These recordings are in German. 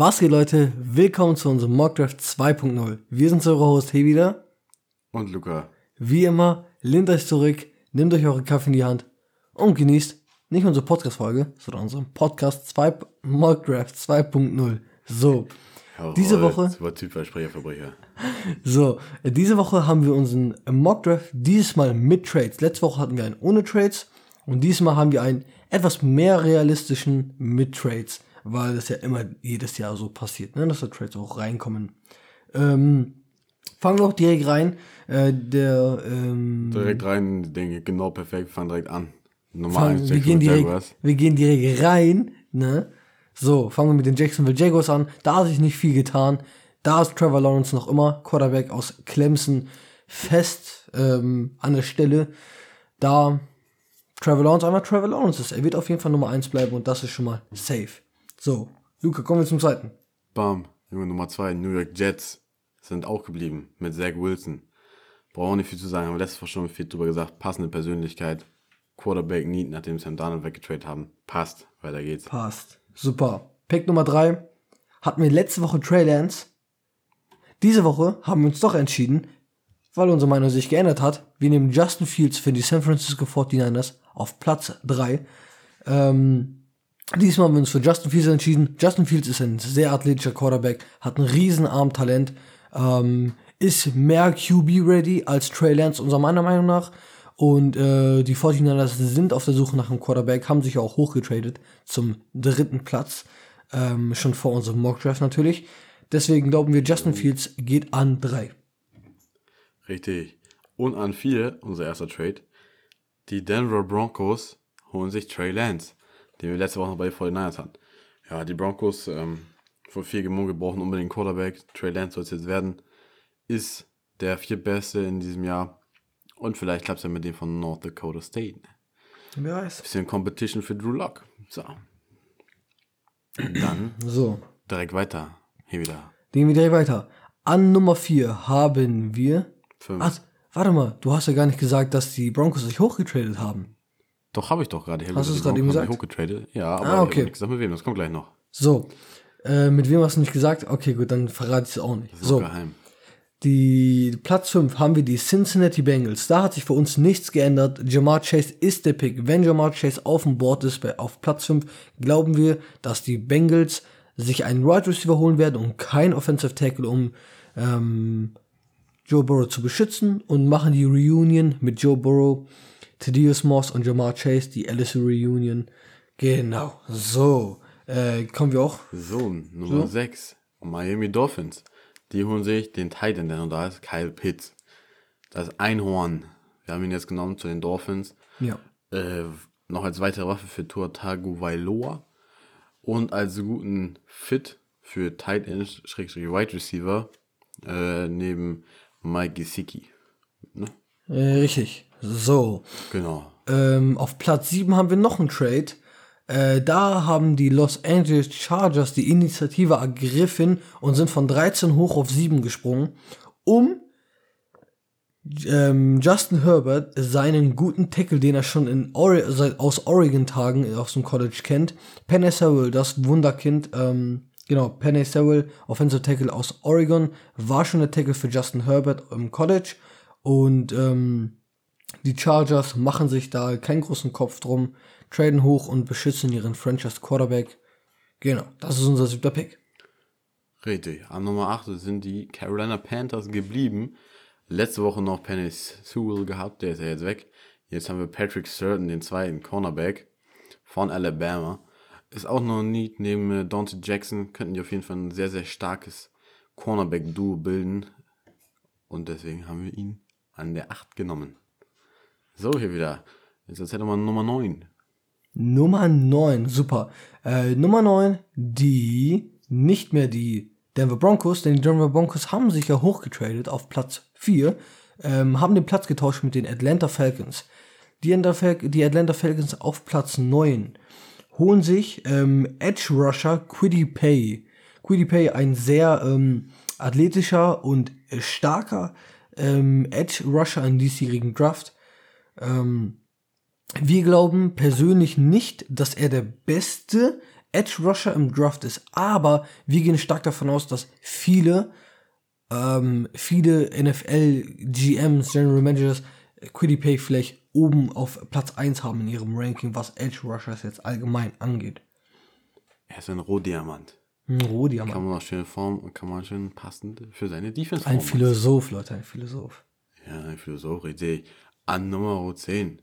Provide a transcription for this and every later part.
Was geht, Leute? Willkommen zu unserem Mockdraft 2.0. Wir sind eure Host hier wieder. Und Luca. Wie immer, lehnt euch zurück, nehmt euch eure Kaffee in die Hand und genießt nicht unsere Podcast-Folge, sondern unseren Podcast 2, Mockdraft 2.0. So. Jawohl, Diese Woche- Super Typ als Sprecherverbrecher. So, diese Woche haben wir unseren Mockdraft dieses Mal mit Trades. Letzte Woche hatten wir einen ohne Trades und diesmal haben wir einen etwas mehr realistischen mit Trades, weil das ja immer jedes Jahr so passiert, ne, dass da Trades auch reinkommen. Ähm, fangen wir auch direkt rein. Äh, der, ähm, Direkt rein, denke genau perfekt, fang direkt an. Fangen, 1, wir, gehen direkt, wir gehen direkt rein, ne? So, fangen wir mit den Jacksonville Jaguars an. Da hat sich nicht viel getan. Da ist Trevor Lawrence noch immer Quarterback aus Clemson fest ähm, an der Stelle. Da Trevor Lawrence einmal Trevor Lawrence ist. Er wird auf jeden Fall Nummer 1 bleiben und das ist schon mal safe. So, Luca, kommen wir zum zweiten. Bam. Junge, Nummer 2, New York Jets sind auch geblieben mit Zach Wilson. Brauchen wir nicht viel zu sagen, haben wir letztes Mal schon viel drüber gesagt. Passende Persönlichkeit. Quarterback Need, nachdem sie Sam Darnold weggetradet haben. Passt. Weiter geht's. Passt. Super. Pick Nummer 3 hatten wir letzte Woche Trey Lance. Diese Woche haben wir uns doch entschieden, weil unsere Meinung sich geändert hat. Wir nehmen Justin Fields für die San Francisco 49ers auf Platz 3. Ähm, diesmal haben wir uns für Justin Fields entschieden. Justin Fields ist ein sehr athletischer Quarterback, hat ein riesen Armtalent, ähm, ist mehr QB-ready als Trey Lance, unserer meiner Meinung nach. Und äh, die 49ers sind auf der Suche nach einem Quarterback, haben sich auch hochgetradet zum dritten Platz. Ähm, schon vor unserem Mockdraft natürlich. Deswegen glauben wir, Justin Fields geht an 3. Richtig. Und an 4, unser erster Trade, die Denver Broncos holen sich Trey Lance, den wir letzte Woche noch bei den 49ers hatten. Ja, die Broncos, ähm, vor vier gemunkelt, brauchen unbedingt Quarterback. Trey Lance soll es jetzt werden. Ist der viertbeste in diesem Jahr. Und vielleicht klappt es ja mit dem von North Dakota State. Wer weiß. Bisschen Competition für Drew Lock. So. Und dann So, direkt weiter. Hier wieder. gehen wir direkt weiter. An Nummer 4 haben wir. Fünf. Ach, warte mal, du hast ja gar nicht gesagt, dass die Broncos sich hochgetradet haben. Doch, habe ich doch gerade. Hast du es gerade eben gesagt? Hochgetradet. Ja, aber Ah, okay. ich gesagt mit wem. Das kommt gleich noch. So, äh, mit wem hast du nicht gesagt? Okay, gut, dann verrate ich es auch nicht. Das ist So, geheim. die Platz 5 haben wir die Cincinnati Bengals. Da hat sich für uns nichts geändert. Jamar Chase ist der Pick. Wenn Jamar Chase auf dem Board ist, bei, auf Platz 5, glauben wir, dass die Bengals sich einen Wide Receiver holen werden und kein Offensive Tackle, um ähm, Joe Burrow zu beschützen und machen die Reunion mit Joe Burrow, Thaddeus Moss und Jamar Chase, die LSU Reunion. Genau. So, äh, kommen wir auch So, Nummer 6. Miami Dolphins. Die holen sich den Titan, der noch da ist, Kyle Pitts. Das Einhorn. Wir haben ihn jetzt genommen zu den Dolphins. Ja. Äh, noch als weitere Waffe für Tua Tagovailoa. Und als guten Fit für Tight End, Schrägstrich Wide Receiver, äh, neben Mike Gesicki. Ne? Äh, richtig. So. Genau. Ähm, auf Platz 7 haben wir noch einen Trade. Äh, da haben die Los Angeles Chargers die Initiative ergriffen und sind von 13 hoch auf 7 gesprungen, um ähm, Justin Herbert seinen guten Tackle, den er schon in seit- aus Oregon-Tagen aus dem College kennt, Penny Sewell, das Wunderkind, ähm, genau, Penny Sewell, Offensive Tackle aus Oregon, war schon der Tackle für Justin Herbert im College und ähm, die Chargers machen sich da keinen großen Kopf drum, traden hoch und beschützen ihren Franchise Quarterback. Genau, das ist unser siebter Pick. Richtig. An Nummer 8 sind die Carolina Panthers geblieben. Letzte Woche noch Penny Sewell gehabt, der ist ja jetzt weg. Jetzt haben wir Patrick Surton, den zweiten Cornerback von Alabama. Ist auch noch nie neben äh, Dante Jackson. Könnten die auf jeden Fall ein sehr, sehr starkes Cornerback-Duo bilden. Und deswegen haben wir ihn an der 8 genommen. So, hier wieder. Jetzt erzähl doch mal Nummer 9. Nummer 9, super. Äh, Nummer 9, die nicht mehr die Denver Broncos, denn die Denver Broncos haben sich ja hochgetradet auf Platz 4, ähm, haben den Platz getauscht mit den Atlanta Falcons. Die, Atlanta Fal die Atlanta Falcons auf Platz 9 holen sich ähm, Edge Rusher Quiddy Pay. Quiddy Pay, ein sehr ähm, athletischer und starker ähm, Edge Rusher in diesjährigen Draft. Ähm, wir glauben persönlich nicht, dass er der beste Edge Rusher im Draft ist. Aber wir gehen stark davon aus, dass viele, ähm, viele NFL-GMs, General Managers, Quiddy Pay vielleicht oben auf Platz 1 haben in ihrem Ranking, was Edge Rushers jetzt allgemein angeht. Er ist ein Rohdiamant. Ein Rohdiamant. Kann man auch schön formen und kann man schön passend für seine Defense Ein formen. Philosoph, Leute, ein Philosoph. Ja, ein Philosoph, richtig. An Nummer 10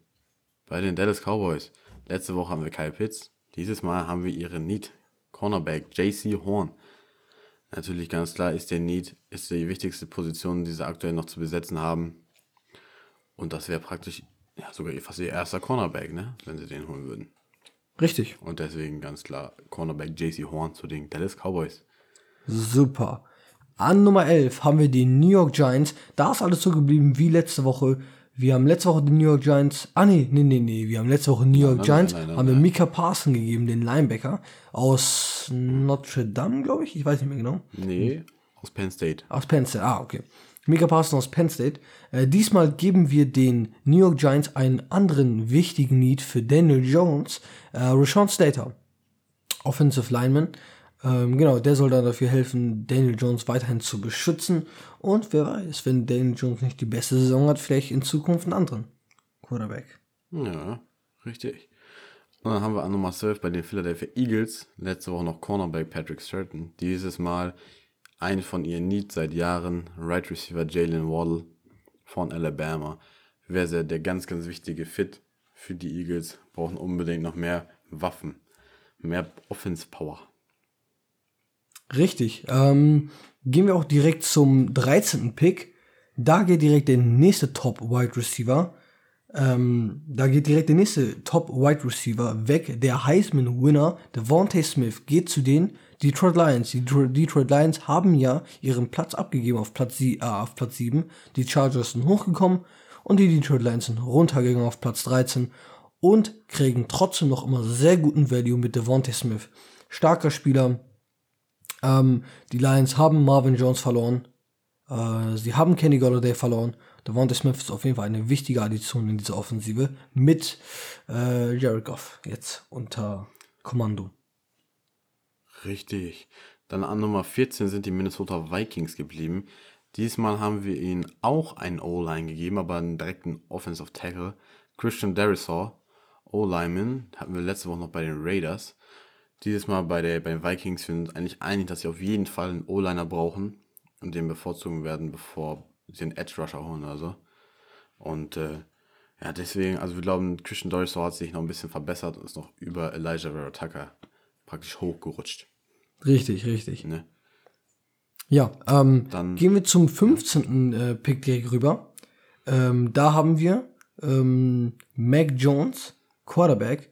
bei den Dallas Cowboys. Letzte Woche haben wir Kyle Pitts. Dieses Mal haben wir ihren Need. Cornerback JC Horn. Natürlich ganz klar ist der Need ist die wichtigste Position, die sie aktuell noch zu besetzen haben. Und das wäre praktisch ja, sogar fast ihr erster Cornerback, ne? wenn sie den holen würden. Richtig. Und deswegen ganz klar Cornerback JC Horn zu den Dallas Cowboys. Super. An Nummer 11 haben wir die New York Giants. Da ist alles so geblieben wie letzte Woche. Wir haben letzte Woche die New York Giants. Ah, nee, nee, nee, nee. Wir haben letzte Woche New York nein, Giants. nein, nein, haben wir. Mika Parson gegeben, den Linebacker. Aus Notre Dame, glaube ich. Ich weiß nicht mehr genau. Nee, aus Penn State. Aus Penn State. Ah, okay. Mika Parson aus Penn State. Äh, diesmal geben wir den New York Giants einen anderen wichtigen Need für Daniel Jones. Äh, Rashawn Slater. Offensive Lineman. Ähm, genau, der soll dann dafür helfen, Daniel Jones weiterhin zu beschützen. Und wer weiß, wenn Daniel Jones nicht die beste Saison hat, vielleicht in Zukunft einen anderen Quarterback. Ja, richtig. Und dann haben wir an Nummer 12 bei den Philadelphia Eagles, letzte Woche noch Cornerback Patrick Sturton. Dieses Mal ein von ihren Needs seit Jahren, Right Receiver Jalen Waddle von Alabama. Wäre sehr der ganz, ganz wichtige Fit für die Eagles. Brauchen unbedingt noch mehr Waffen, mehr Offense Power. Richtig. Ähm, gehen wir auch direkt zum 13. Pick. Da geht direkt der nächste Top Wide Receiver. Ähm, da geht direkt der nächste Top Wide Receiver weg. Der Heisman Winner, Devontae Smith, geht zu den Detroit Lions. Die Detroit Lions haben ja ihren Platz abgegeben auf Platz, äh, auf Platz 7. Die Chargers sind hochgekommen und die Detroit Lions sind runtergegangen auf Platz 13 und kriegen trotzdem noch immer sehr guten Value mit Devontae Smith. Starker Spieler, ähm, die Lions haben Marvin Jones verloren. Äh, sie haben Kenny Golladay verloren. Devontae Smith ist auf jeden Fall eine wichtige Addition in dieser Offensive mit äh, Jared Goff jetzt unter Kommando. Richtig. Dann an Nummer 14 sind die Minnesota Vikings geblieben. Diesmal haben wir ihnen auch einen O-Line gegeben, aber einen direkten Offensive Tackle. Christian Derisaw, O-Lineman, hatten wir letzte Woche noch bei den Raiders. Dieses Mal bei, der, bei den Vikings sind wir uns eigentlich einig, dass sie auf jeden Fall einen O-Liner brauchen und den bevorzugen werden, bevor sie einen Edge Rusher holen oder so. Und äh, ja, deswegen, also wir glauben, Christian Derisaw hat sich noch ein bisschen verbessert und ist noch über Elijah Vera Tucker praktisch hochgerutscht. Richtig, richtig. Ne? Ja, ähm, Dann- gehen wir zum 15. Äh, Pick direkt rüber. Ähm, da haben wir ähm, Mac Jones, Quarterback.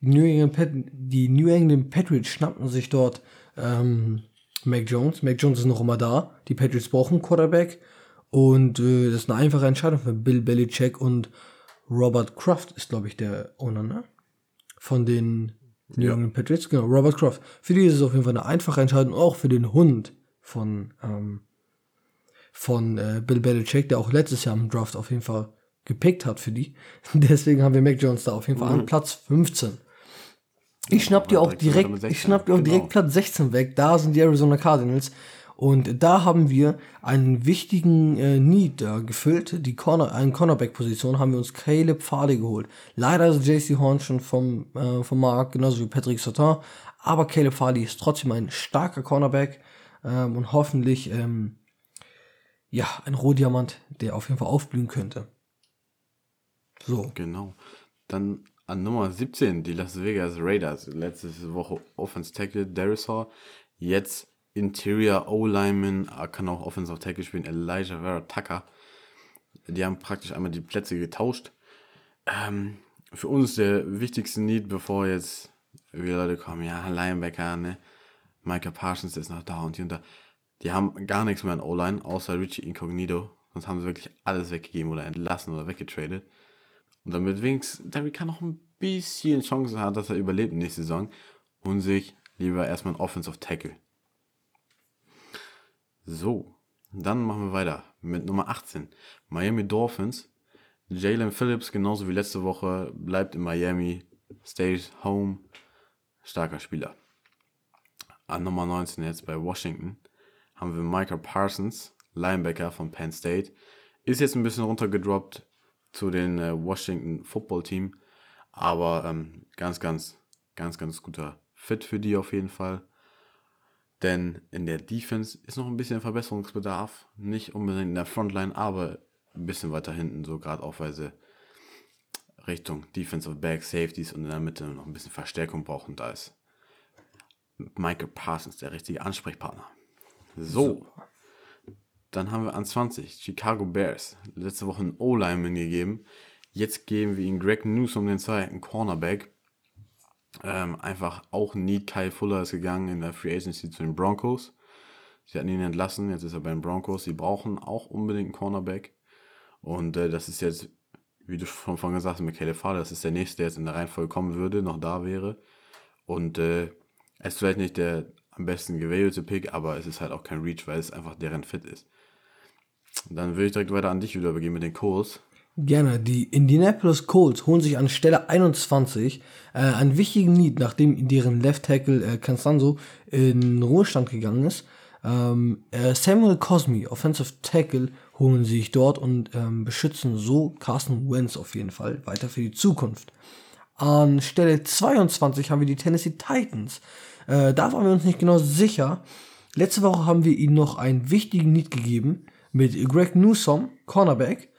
Die New England, Pat die New England Patriots schnappten sich dort ähm, Mac Jones. Mac Jones ist noch immer da. Die Patriots brauchen einen Quarterback. Und äh, das ist eine einfache Entscheidung für Bill Belichick und Robert Kraft ist, glaube ich, der Owner, ne? Von den New Ja. England Patriots, genau, Robert Kraft. Für die ist es auf jeden Fall eine einfache Entscheidung, auch für den Hund von, ähm, von äh, Bill Belichick, der auch letztes Jahr im Draft auf jeden Fall gepickt hat für die. Deswegen haben wir Mac Jones da auf jeden Fall an Platz 15. Ich schnapp dir auch direkt ich 16, schnapp dir auch genau. direkt Platz 16 weg. Da sind die Arizona Cardinals. Und da haben wir einen wichtigen äh, Need da gefüllt. Die Corner, eine Cornerback-Position haben wir uns Caleb Farley geholt. Leider ist JC Horn schon vom, äh, vom Markt, genauso wie Patrick Sautin. Aber Caleb Farley ist trotzdem ein starker Cornerback ähm, und hoffentlich ähm, ja, ein Rohdiamant, der auf jeden Fall aufblühen könnte. So. Genau. Dann an Nummer 17 die Las Vegas Raiders. Letzte Woche Offense Tackle Derisaw. Jetzt Interior O-Lineman, kann auch Offensive Tackle spielen, Elijah Vera Tucker. Die haben praktisch einmal die Plätze getauscht. Ähm, für uns der wichtigste Need, bevor jetzt wieder Leute kommen, ja, Linebacker, ne? Micah Parsons ist noch da und hier und da. Die haben gar nichts mehr an O-Line, außer Richie Incognito. Sonst haben sie wirklich alles weggegeben oder entlassen oder weggetradet. Und damit wenigstens Derrick kann noch ein bisschen Chance hat, dass er überlebt nächste Saison und sich lieber erstmal ein Offensive Tackle. So, dann machen wir weiter mit Nummer 18. Miami Dolphins. Jalen Phillips, genauso wie letzte Woche, bleibt in Miami, stays home. Starker Spieler. an Nummer 19 jetzt bei Washington haben wir Micah Parsons, Linebacker von Penn State. Ist jetzt ein bisschen runtergedroppt zu den äh, Washington Football Team, aber ähm, ganz, ganz, ganz, ganz guter Fit für die auf jeden Fall. Denn in der Defense ist noch ein bisschen Verbesserungsbedarf. Nicht unbedingt in der Frontline, aber ein bisschen weiter hinten, so gerade sie Richtung Defensive Back, Safeties und in der Mitte noch ein bisschen Verstärkung brauchen. Da ist Michael Parsons der richtige Ansprechpartner. So. Dann haben wir an 20 Chicago Bears. Letzte Woche einen O-Lineman gegeben. Jetzt geben wir ihn Greg Newsom den zweiten Cornerback. Ähm, einfach auch nie Kyle Fuller ist gegangen in der Free Agency zu den Broncos. Sie hatten ihn entlassen, jetzt ist er bei den Broncos. Sie brauchen auch unbedingt einen Cornerback. Und äh, das ist jetzt, wie du schon vorhin gesagt hast, Michael Fader, das ist der nächste, der jetzt in der Reihenfolge kommen würde, noch da wäre. Und äh, er ist vielleicht nicht der am besten gewählte Pick, aber es ist halt auch kein Reach, weil es einfach deren Fit ist. Dann würde ich direkt weiter an dich übergehen mit den Colts. Gerne. Die Indianapolis Colts holen sich an Stelle 21 äh, einen wichtigen Need, nachdem deren Left Tackle äh, Cansanzo in Ruhestand gegangen ist. Ähm, äh, Samuel Cosme, Offensive Tackle, holen sich dort und ähm, beschützen so Carson Wentz auf jeden Fall weiter für die Zukunft. An Stelle 22 haben wir die Tennessee Titans. Äh, da waren wir uns nicht genau sicher. Letzte Woche haben wir ihnen noch einen wichtigen Need gegeben mit Greg Newsom, Cornerback.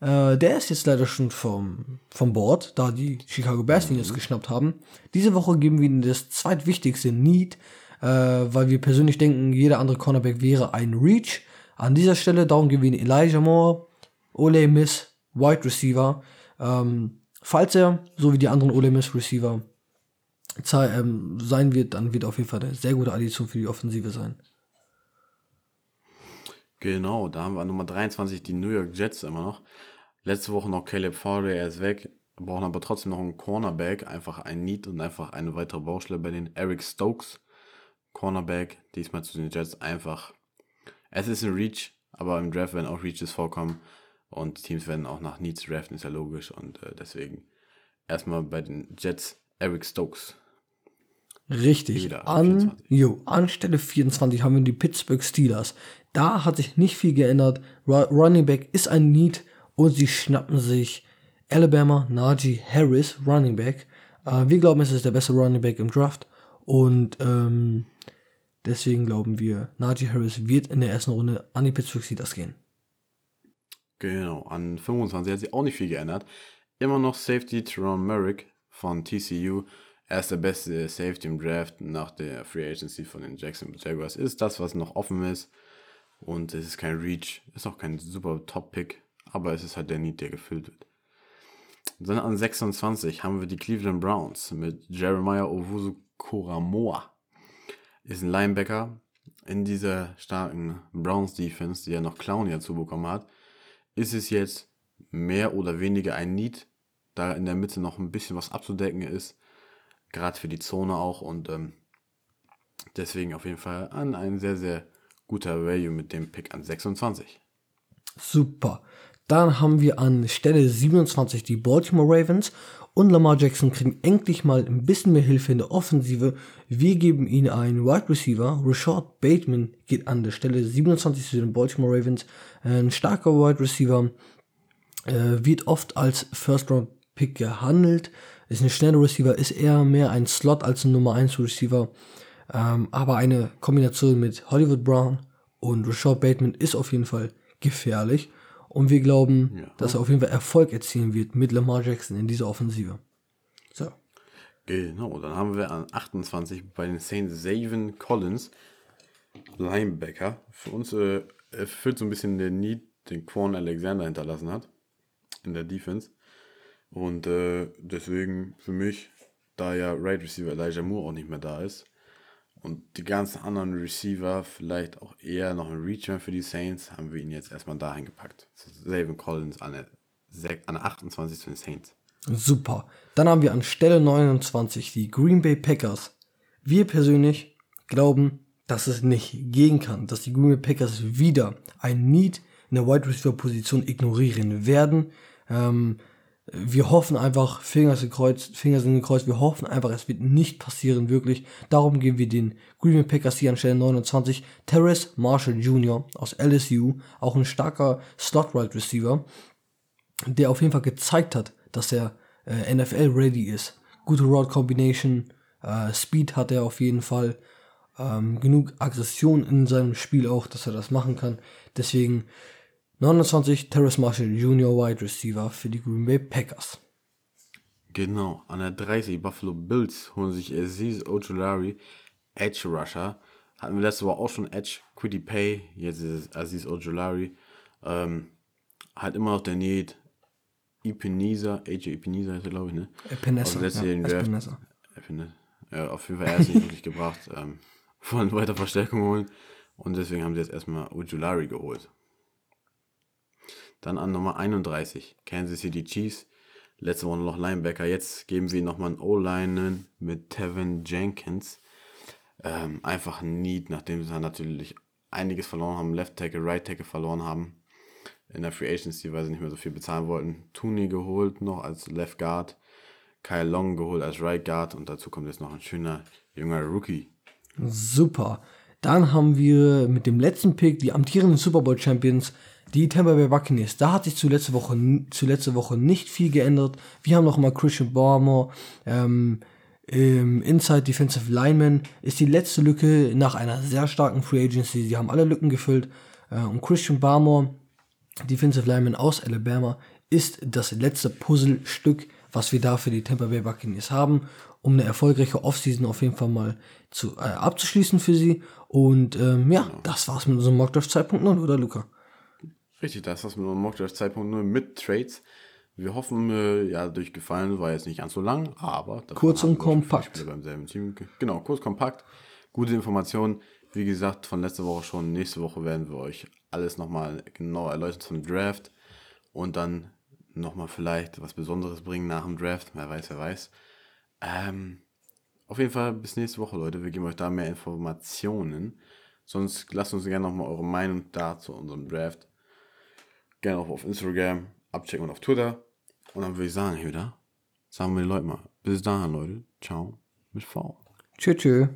Äh, der ist jetzt leider schon vom, vom Board, da die Chicago Bears ihn jetzt geschnappt haben. Diese Woche geben wir ihnen das zweitwichtigste Need, äh, weil wir persönlich denken, jeder andere Cornerback wäre ein Reach. An dieser Stelle, darum geben wir ihnen Elijah Moore, Ole Miss, Wide Receiver. Ähm, falls er, so wie die anderen Ole Miss Receiver, ähm, sein wird, dann wird auf jeden Fall eine sehr gute Addition für die Offensive sein. Genau, da haben wir Nummer 23 die New York Jets immer noch. Letzte Woche noch Caleb Farley, er ist weg. Wir brauchen aber trotzdem noch einen Cornerback, einfach ein Need und einfach eine weitere Baustelle bei den Eric Stokes. Cornerback, diesmal zu den Jets einfach. Es ist ein Reach, aber im Draft werden auch Reaches vorkommen und Teams werden auch nach Needs draften, ist ja logisch und äh, deswegen erstmal bei den Jets Eric Stokes. Richtig. An, jo, an Stelle 24 haben wir die Pittsburgh Steelers. Da hat sich nicht viel geändert. Running Back ist ein Need und sie schnappen sich Alabama Najee Harris, Running Back. Äh, wir glauben, es ist der beste Running Back im Draft und ähm, deswegen glauben wir, Najee Harris wird in der ersten Runde an die Pittsburgh Steelers gehen. Genau, an 25 hat sich auch nicht viel geändert. Immer noch Safety Teron Merrick von TCU. Er ist der beste Safety im Draft nach der Free Agency von den Jacksonville Jaguars. Ist das, was noch offen ist. Und es ist kein Reach, ist auch kein super Top-Pick, aber es ist halt der Need, der gefüllt wird. Dann an 26 haben wir die Cleveland Browns mit Jeremiah Owusu Koramoa. Ist ein Linebacker in dieser starken Browns Defense, die ja noch Clown dazu bekommen hat. Ist es jetzt mehr oder weniger ein Need, da in der Mitte noch ein bisschen was abzudecken ist gerade für die Zone auch und ähm, deswegen auf jeden Fall an ein sehr, sehr guter Value mit dem Pick an 26. Super. Dann haben wir an Stelle 27 die Baltimore Ravens und Lamar Jackson kriegen endlich mal ein bisschen mehr Hilfe in der Offensive. Wir geben ihnen einen Wide Receiver. Rashad Bateman geht an der Stelle 27 zu den Baltimore Ravens. Ein starker Wide Receiver. Äh, wird oft als First Round Pick gehandelt. Ist ein schneller Receiver, ist eher mehr ein Slot als ein Nummer 1 Receiver. Ähm, aber eine Kombination mit Hollywood Brown und Rashad Bateman ist auf jeden Fall gefährlich. Und wir glauben, ja. dass er auf jeden Fall Erfolg erzielen wird mit Lamar Jackson in dieser Offensive. So. Genau, dann haben wir an 28 bei den Saints Zaven Collins, Linebacker. Für uns äh, erfüllt so ein bisschen den Need, den Quan Alexander hinterlassen hat in der Defense. Und äh, deswegen für mich, da ja Right Receiver Elijah Moore auch nicht mehr da ist und die ganzen anderen Receiver vielleicht auch eher noch ein Return für die Saints, haben wir ihn jetzt erstmal dahin gepackt. Savin Collins an der, an der 28 zu den Saints. Super. Dann haben wir an Stelle 29 die Green Bay Packers. Wir persönlich glauben, dass es nicht gehen kann, dass die Green Bay Packers wieder ein Need in der Wide Receiver Position ignorieren werden. Ähm, wir hoffen einfach, Finger sind gekreuzt, Finger sind gekreuzt, wir hoffen einfach, es wird nicht passieren, wirklich. Darum geben wir den Green Bay Packers hier an Stelle 29. Terrace Marshall Jr. aus LSU, auch ein starker Slot-Right Receiver, der auf jeden Fall gezeigt hat, dass er äh, NFL-ready ist. Gute Route Combination, äh, Speed hat er auf jeden Fall, ähm, genug Aggression in seinem Spiel auch, dass er das machen kann. Deswegen 29 Terrace Marshall Jr. Wide Receiver für die Green Bay Packers. Genau, an der 30 Buffalo Bills holen sich Aziz Ojulari, Edge Rusher. Hatten wir letzte Woche auch schon Edge, Quiddy Pay, jetzt ist es Aziz Ojulari. Ähm, halt immer noch der Need. Epinesa, AJ Epinesa heißt er, glaube ich, ne? Epinesa, Also ja. Epinesa. Epine- Ja, auf jeden Fall, er ist nicht wirklich gebracht. Ähm, wollen weiter Verstärkung holen. Und deswegen haben sie jetzt erstmal Ojulari geholt. Dann an Nummer 31, Kansas City Chiefs. Letzte Woche noch Linebacker. Jetzt geben wir nochmal einen O-Linen mit Tevin Jenkins. Ähm, einfach ein Need, nachdem sie natürlich einiges verloren haben. Left Tackle, Right Tackle verloren haben. In der Free Agency, weil sie nicht mehr so viel bezahlen wollten. Tooney geholt noch als Left Guard. Kyle Long geholt als Right Guard. Und dazu kommt jetzt noch ein schöner junger Rookie. Super. Dann haben wir mit dem letzten Pick die amtierenden Super Bowl Champions, die Tampa Bay Buccaneers. Da hat sich zu letzte Woche, zu Woche nicht viel geändert. Wir haben noch mal Christian Barmore, ähm, im Inside Defensive Lineman ist die letzte Lücke nach einer sehr starken Free Agency. Sie haben alle Lücken gefüllt. Äh, und Christian Barmore, Defensive Lineman aus Alabama, ist das letzte Puzzlestück, was wir da für die Tampa Bay Buccaneers haben, um eine erfolgreiche Offseason auf jeden Fall mal zu, äh, abzuschließen für sie. Und ähm, ja, das war's mit unserem Mockdraft 2.0, oder Luca? Richtig, das war's mit unserem Mockdraft Zeitpunkt nur mit Trades. Wir hoffen, äh, ja, durch Gefallen war jetzt nicht ganz so lang, aber Kurz und kompakt. Beim selben Team. Genau, kurz, kompakt. Gute Informationen. Wie gesagt, von letzter Woche schon. Nächste Woche werden wir euch alles nochmal genau erläutern zum Draft und dann nochmal vielleicht was Besonderes bringen nach dem Draft. Wer weiß, wer weiß. Ähm, auf jeden Fall bis nächste Woche, Leute. Wir geben euch da mehr Informationen. Sonst lasst uns gerne nochmal eure Meinung da zu unserem Draft. Gerne auch auf Instagram abchecken und auf Twitter. Und dann würde ich sagen, hier wieder, sagen wir den Leuten mal, bis dahin, Leute. Ciao, mit V. Tschö, tschö.